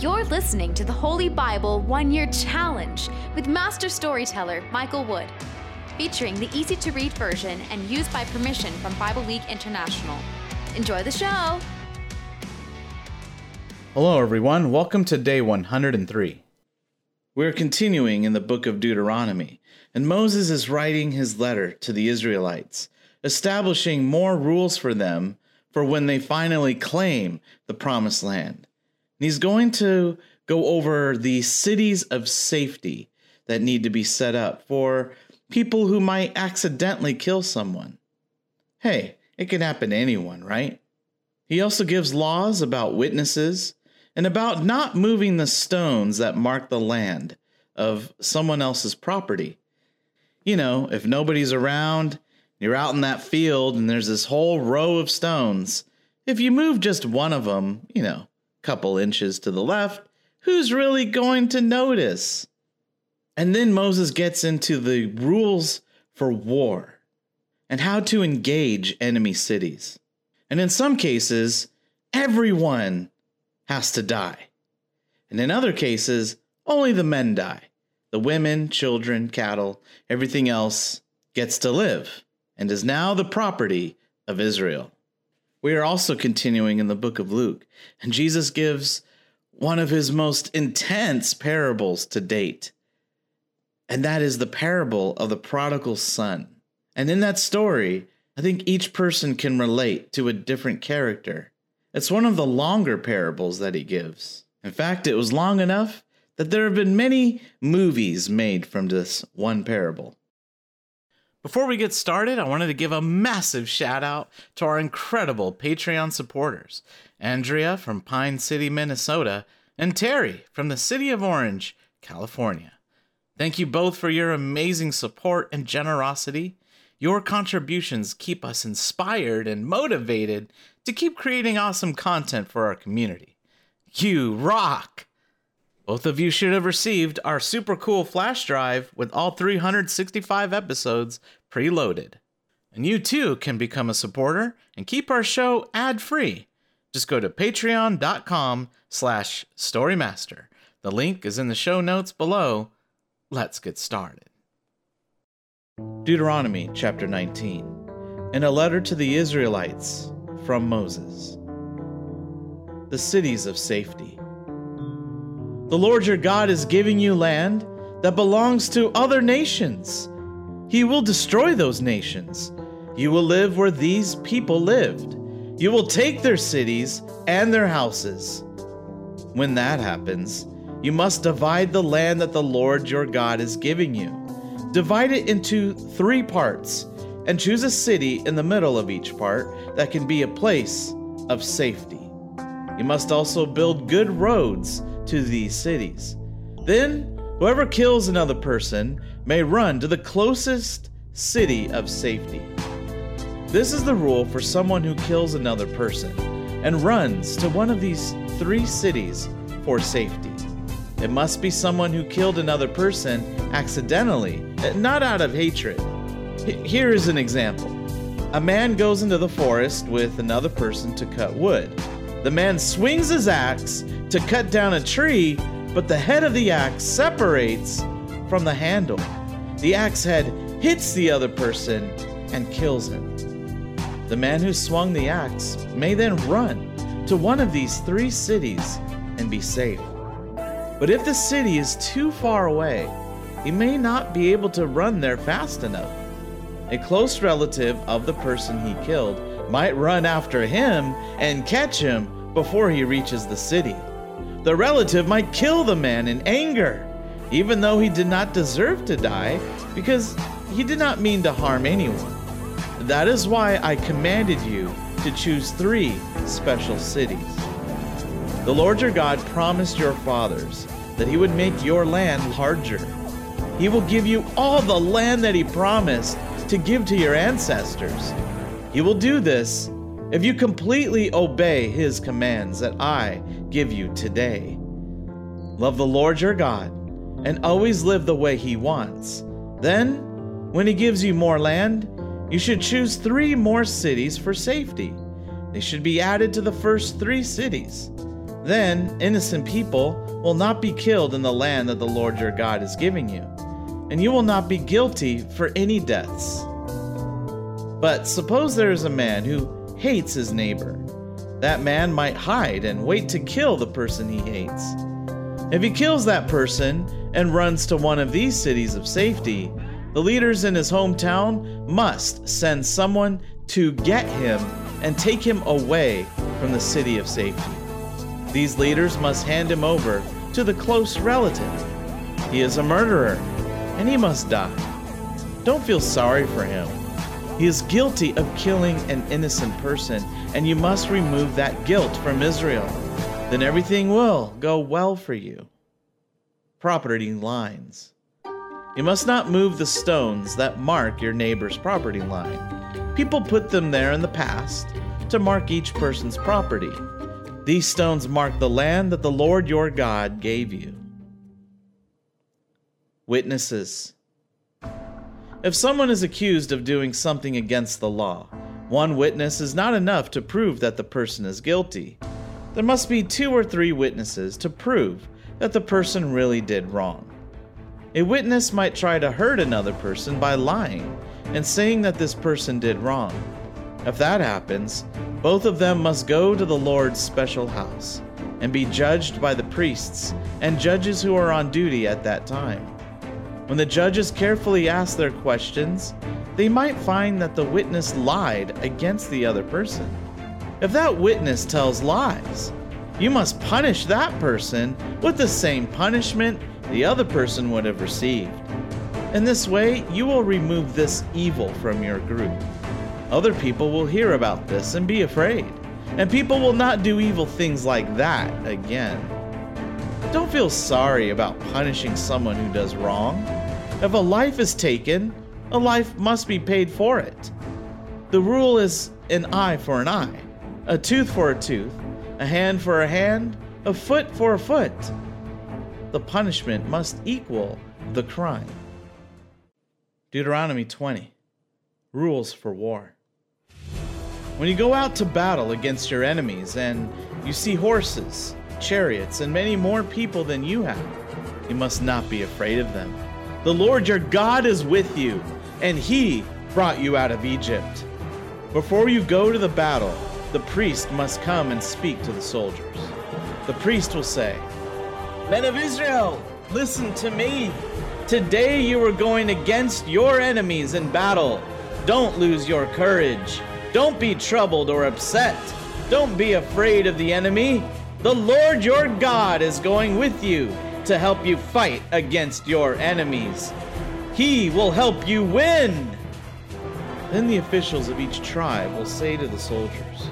You're listening to the Holy Bible One Year Challenge with Master Storyteller Michael Wood, featuring the easy to read version and used by permission from Bible League International. Enjoy the show! Hello, everyone. Welcome to day 103. We're continuing in the book of Deuteronomy, and Moses is writing his letter to the Israelites, establishing more rules for them for when they finally claim the promised land. And he's going to go over the cities of safety that need to be set up for people who might accidentally kill someone. Hey, it can happen to anyone, right? He also gives laws about witnesses and about not moving the stones that mark the land of someone else's property. You know, if nobody's around, you're out in that field and there's this whole row of stones. If you move just one of them, you know, couple inches to the left, who's really going to notice? And then Moses gets into the rules for war and how to engage enemy cities. And in some cases, everyone has to die. And in other cases, only the men die. The women, children, cattle, everything else gets to live and is now the property of Israel. We are also continuing in the book of Luke, and Jesus gives one of his most intense parables to date. And that is the parable of the prodigal son. And in that story, I think each person can relate to a different character. It's one of the longer parables that he gives. In fact, it was long enough that there have been many movies made from this one parable. Before we get started, I wanted to give a massive shout out to our incredible Patreon supporters Andrea from Pine City, Minnesota, and Terry from the city of Orange, California. Thank you both for your amazing support and generosity. Your contributions keep us inspired and motivated to keep creating awesome content for our community. You rock! Both of you should have received our super cool flash drive with all 365 episodes preloaded. And you too can become a supporter and keep our show ad-free. Just go to patreon.com slash storymaster. The link is in the show notes below. Let's get started. Deuteronomy chapter 19. In a letter to the Israelites from Moses. The cities of safety. The Lord your God is giving you land that belongs to other nations. He will destroy those nations. You will live where these people lived. You will take their cities and their houses. When that happens, you must divide the land that the Lord your God is giving you. Divide it into three parts and choose a city in the middle of each part that can be a place of safety. You must also build good roads to these cities. Then, whoever kills another person may run to the closest city of safety. This is the rule for someone who kills another person and runs to one of these three cities for safety. It must be someone who killed another person accidentally, not out of hatred. Here is an example a man goes into the forest with another person to cut wood. The man swings his axe to cut down a tree, but the head of the axe separates from the handle. The axe head hits the other person and kills him. The man who swung the axe may then run to one of these three cities and be safe. But if the city is too far away, he may not be able to run there fast enough. A close relative of the person he killed might run after him and catch him before he reaches the city. The relative might kill the man in anger, even though he did not deserve to die, because he did not mean to harm anyone. That is why I commanded you to choose three special cities. The Lord your God promised your fathers that he would make your land larger. He will give you all the land that he promised to give to your ancestors. He will do this if you completely obey his commands that I give you today. Love the Lord your God and always live the way he wants. Then, when he gives you more land, you should choose three more cities for safety. They should be added to the first three cities. Then innocent people will not be killed in the land that the Lord your God is giving you, and you will not be guilty for any deaths. But suppose there is a man who hates his neighbor. That man might hide and wait to kill the person he hates. If he kills that person and runs to one of these cities of safety, the leaders in his hometown must send someone to get him and take him away from the city of safety. These leaders must hand him over to the close relative. He is a murderer, and he must die. Don't feel sorry for him. He is guilty of killing an innocent person, and you must remove that guilt from Israel. Then everything will go well for you. Property lines. You must not move the stones that mark your neighbor's property line. People put them there in the past to mark each person's property. These stones mark the land that the Lord your God gave you. Witnesses. If someone is accused of doing something against the law, one witness is not enough to prove that the person is guilty. There must be two or three witnesses to prove that the person really did wrong. A witness might try to hurt another person by lying and saying that this person did wrong. If that happens, both of them must go to the Lord's special house and be judged by the priests and judges who are on duty at that time. When the judges carefully ask their questions, they might find that the witness lied against the other person. If that witness tells lies, you must punish that person with the same punishment the other person would have received. In this way, you will remove this evil from your group. Other people will hear about this and be afraid, and people will not do evil things like that again. Don't feel sorry about punishing someone who does wrong. If a life is taken, a life must be paid for it. The rule is an eye for an eye, a tooth for a tooth, a hand for a hand, a foot for a foot. The punishment must equal the crime. Deuteronomy 20 Rules for War. When you go out to battle against your enemies and you see horses, chariots, and many more people than you have, you must not be afraid of them the Lord your God is with you, and he brought you out of Egypt. Before you go to the battle, the priest must come and speak to the soldiers. The priest will say, Men of Israel, listen to me. Today you are going against your enemies in battle. Don't lose your courage. Don't be troubled or upset. Don't be afraid of the enemy. The Lord your God is going with you to help you fight against your enemies. He will help you win. Then the officials of each tribe will say to the soldiers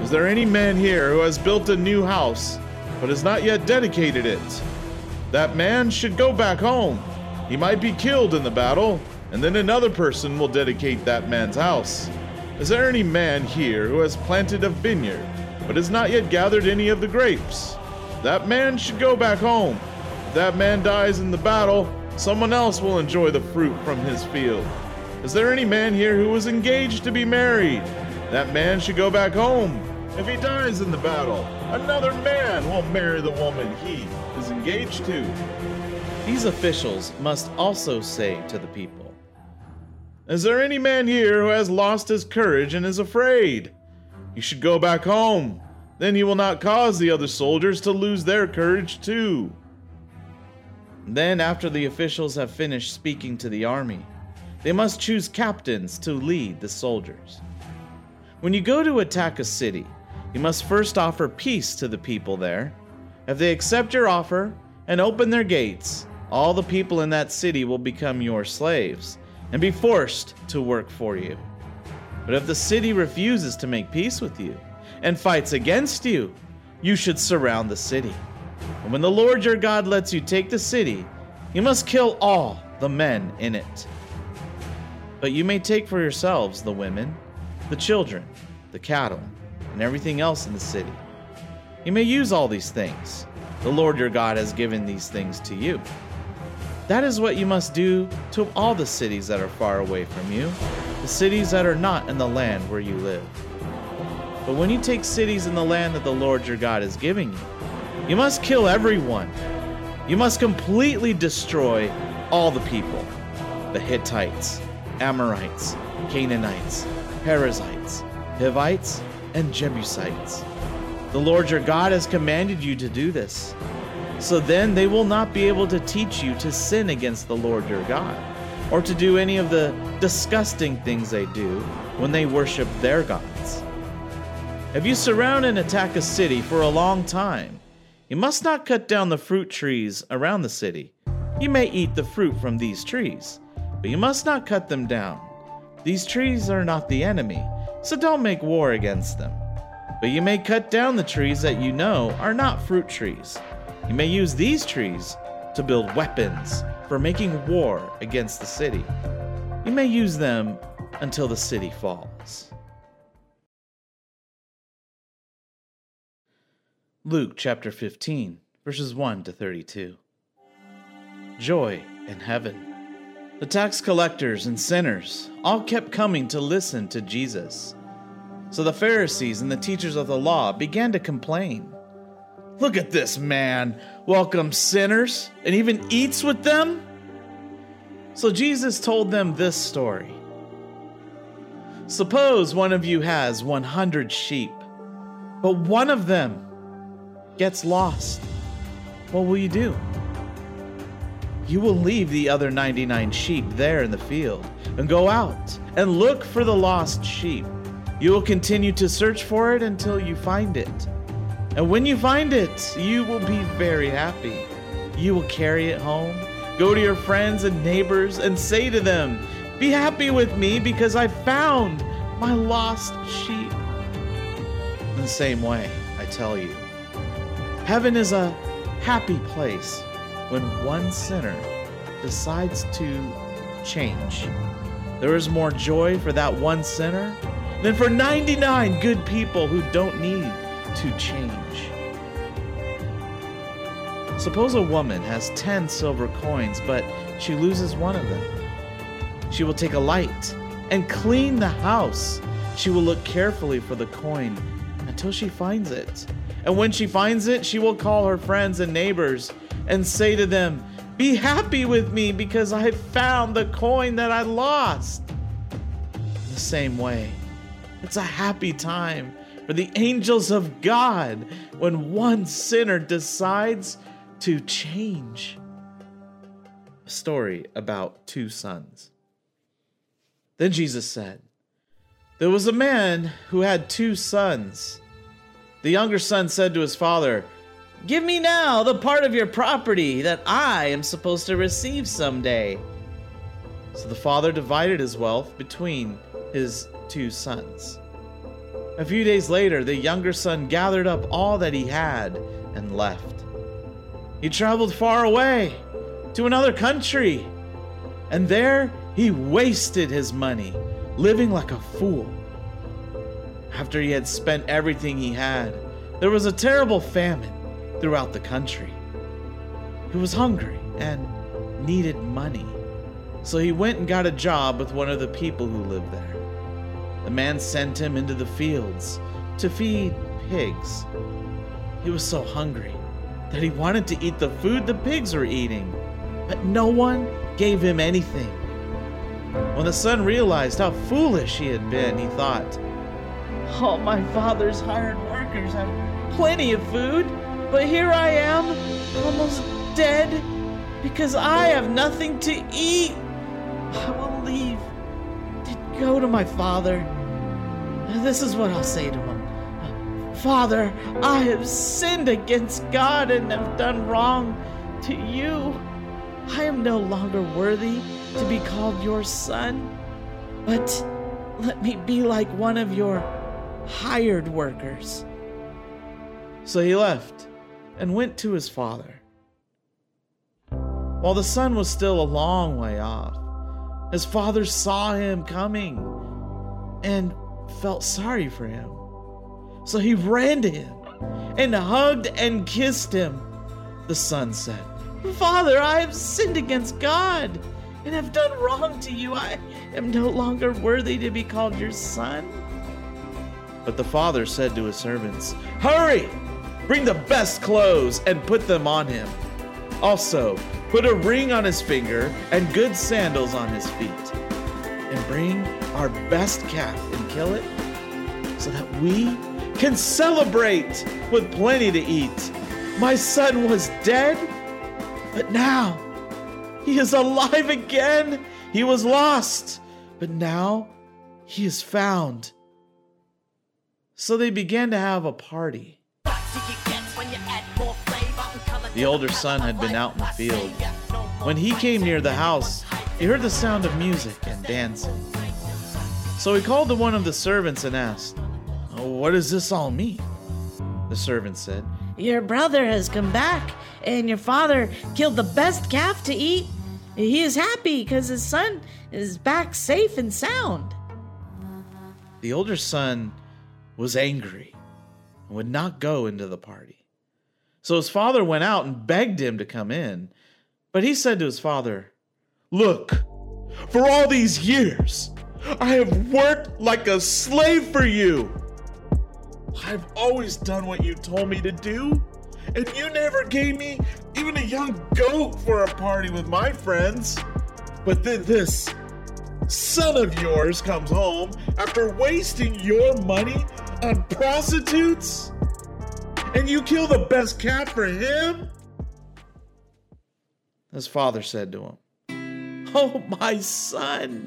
Is there any man here who has built a new house, but has not yet dedicated it? That man should go back home. He might be killed in the battle, and then another person will dedicate that man's house. Is there any man here who has planted a vineyard, but has not yet gathered any of the grapes? That man should go back home. If that man dies in the battle, someone else will enjoy the fruit from his field. Is there any man here who is engaged to be married? That man should go back home. If he dies in the battle, another man will marry the woman he is engaged to. These officials must also say to the people Is there any man here who has lost his courage and is afraid? You should go back home. Then you will not cause the other soldiers to lose their courage too. Then, after the officials have finished speaking to the army, they must choose captains to lead the soldiers. When you go to attack a city, you must first offer peace to the people there. If they accept your offer and open their gates, all the people in that city will become your slaves and be forced to work for you. But if the city refuses to make peace with you, and fights against you, you should surround the city. And when the Lord your God lets you take the city, you must kill all the men in it. But you may take for yourselves the women, the children, the cattle, and everything else in the city. You may use all these things. The Lord your God has given these things to you. That is what you must do to all the cities that are far away from you, the cities that are not in the land where you live. But when you take cities in the land that the Lord your God is giving you, you must kill everyone. You must completely destroy all the people the Hittites, Amorites, Canaanites, Perizzites, Hivites, and Jebusites. The Lord your God has commanded you to do this. So then they will not be able to teach you to sin against the Lord your God, or to do any of the disgusting things they do when they worship their gods. If you surround and attack a city for a long time, you must not cut down the fruit trees around the city. You may eat the fruit from these trees, but you must not cut them down. These trees are not the enemy, so don't make war against them. But you may cut down the trees that you know are not fruit trees. You may use these trees to build weapons for making war against the city. You may use them until the city falls. Luke chapter 15, verses 1 to 32. Joy in heaven. The tax collectors and sinners all kept coming to listen to Jesus. So the Pharisees and the teachers of the law began to complain. Look at this man, welcomes sinners and even eats with them. So Jesus told them this story. Suppose one of you has 100 sheep, but one of them gets lost, what will you do? You will leave the other 99 sheep there in the field and go out and look for the lost sheep. You will continue to search for it until you find it. And when you find it, you will be very happy. You will carry it home, go to your friends and neighbors, and say to them, Be happy with me because I found my lost sheep. In the same way, I tell you, Heaven is a happy place when one sinner decides to change. There is more joy for that one sinner than for 99 good people who don't need to change. Suppose a woman has 10 silver coins, but she loses one of them. She will take a light and clean the house. She will look carefully for the coin until she finds it. And when she finds it, she will call her friends and neighbors and say to them, Be happy with me because I found the coin that I lost. In the same way, it's a happy time for the angels of God when one sinner decides to change. A story about two sons. Then Jesus said, There was a man who had two sons. The younger son said to his father, Give me now the part of your property that I am supposed to receive someday. So the father divided his wealth between his two sons. A few days later, the younger son gathered up all that he had and left. He traveled far away to another country, and there he wasted his money, living like a fool. After he had spent everything he had, there was a terrible famine throughout the country. He was hungry and needed money, so he went and got a job with one of the people who lived there. The man sent him into the fields to feed pigs. He was so hungry that he wanted to eat the food the pigs were eating, but no one gave him anything. When the son realized how foolish he had been, he thought, all my father's hired workers have plenty of food, but here I am, almost dead, because I have nothing to eat. I will leave to go to my father. This is what I'll say to him Father, I have sinned against God and have done wrong to you. I am no longer worthy to be called your son, but let me be like one of your hired workers. So he left and went to his father. While the son was still a long way off, his father saw him coming and felt sorry for him. So he ran to him and hugged and kissed him. The son said, Father, I have sinned against God and have done wrong to you. I am no longer worthy to be called your son. But the father said to his servants, Hurry! Bring the best clothes and put them on him. Also, put a ring on his finger and good sandals on his feet. And bring our best calf and kill it so that we can celebrate with plenty to eat. My son was dead, but now he is alive again. He was lost, but now he is found. So they began to have a party. The older son had been out in the field. When he came near the house, he heard the sound of music and dancing. So he called to one of the servants and asked, oh, What does this all mean? The servant said, Your brother has come back, and your father killed the best calf to eat. He is happy because his son is back safe and sound. The older son was angry and would not go into the party. So his father went out and begged him to come in. But he said to his father, Look, for all these years, I have worked like a slave for you. I've always done what you told me to do, and you never gave me even a young goat for a party with my friends. But then this son of yours comes home after wasting your money on prostitutes? And you kill the best cat for him? His father said to him, Oh, my son,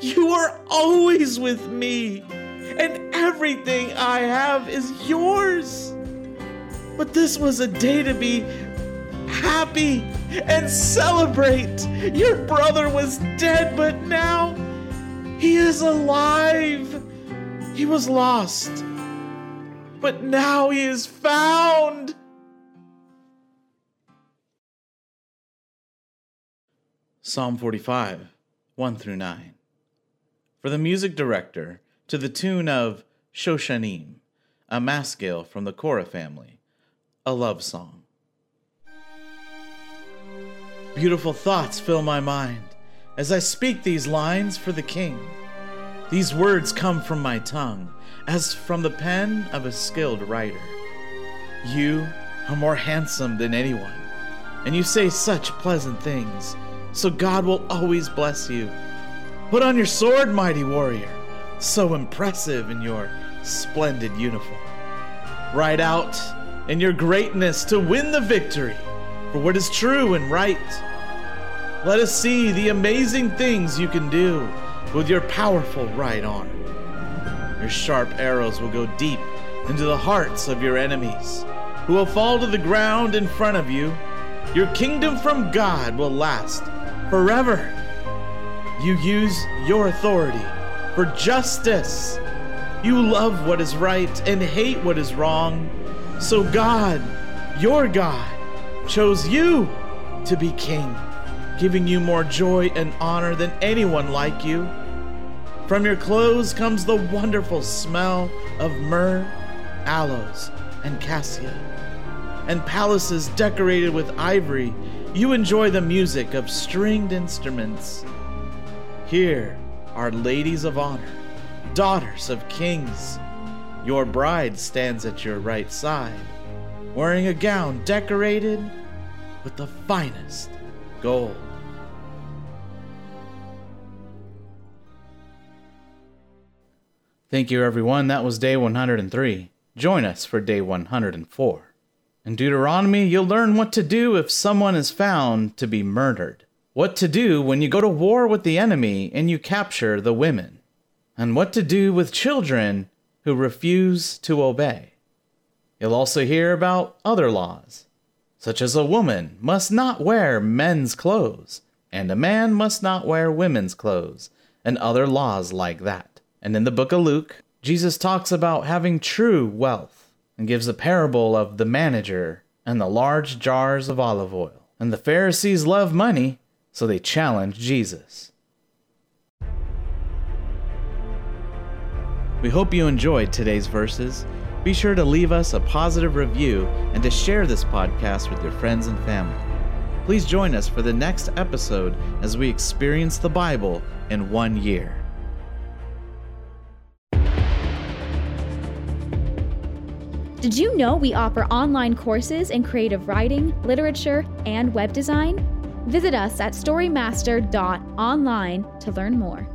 you are always with me, and everything I have is yours. But this was a day to be happy and celebrate. Your brother was dead, but now he is alive. He was lost, but now he is found. Psalm 45, 1 through 9. For the music director, to the tune of Shoshanim, a maskil from the Korah family, a love song. Beautiful thoughts fill my mind as I speak these lines for the king. These words come from my tongue as from the pen of a skilled writer. You are more handsome than anyone, and you say such pleasant things, so God will always bless you. Put on your sword, mighty warrior, so impressive in your splendid uniform. Ride out in your greatness to win the victory for what is true and right. Let us see the amazing things you can do with your powerful right arm. Your sharp arrows will go deep into the hearts of your enemies, who will fall to the ground in front of you. Your kingdom from God will last forever. You use your authority for justice. You love what is right and hate what is wrong. So God, your God, chose you to be king, giving you more joy and honor than anyone like you. From your clothes comes the wonderful smell of myrrh, aloes, and cassia. And palaces decorated with ivory, you enjoy the music of stringed instruments. Here are ladies of honor, daughters of kings. Your bride stands at your right side, wearing a gown decorated with the finest gold. Thank you, everyone. That was day 103. Join us for day 104. In Deuteronomy, you'll learn what to do if someone is found to be murdered, what to do when you go to war with the enemy and you capture the women, and what to do with children who refuse to obey. You'll also hear about other laws, such as a woman must not wear men's clothes, and a man must not wear women's clothes, and other laws like that. And in the book of Luke, Jesus talks about having true wealth and gives a parable of the manager and the large jars of olive oil. And the Pharisees love money, so they challenge Jesus. We hope you enjoyed today's verses. Be sure to leave us a positive review and to share this podcast with your friends and family. Please join us for the next episode as we experience the Bible in one year. Did you know we offer online courses in creative writing, literature, and web design? Visit us at storymaster.online to learn more.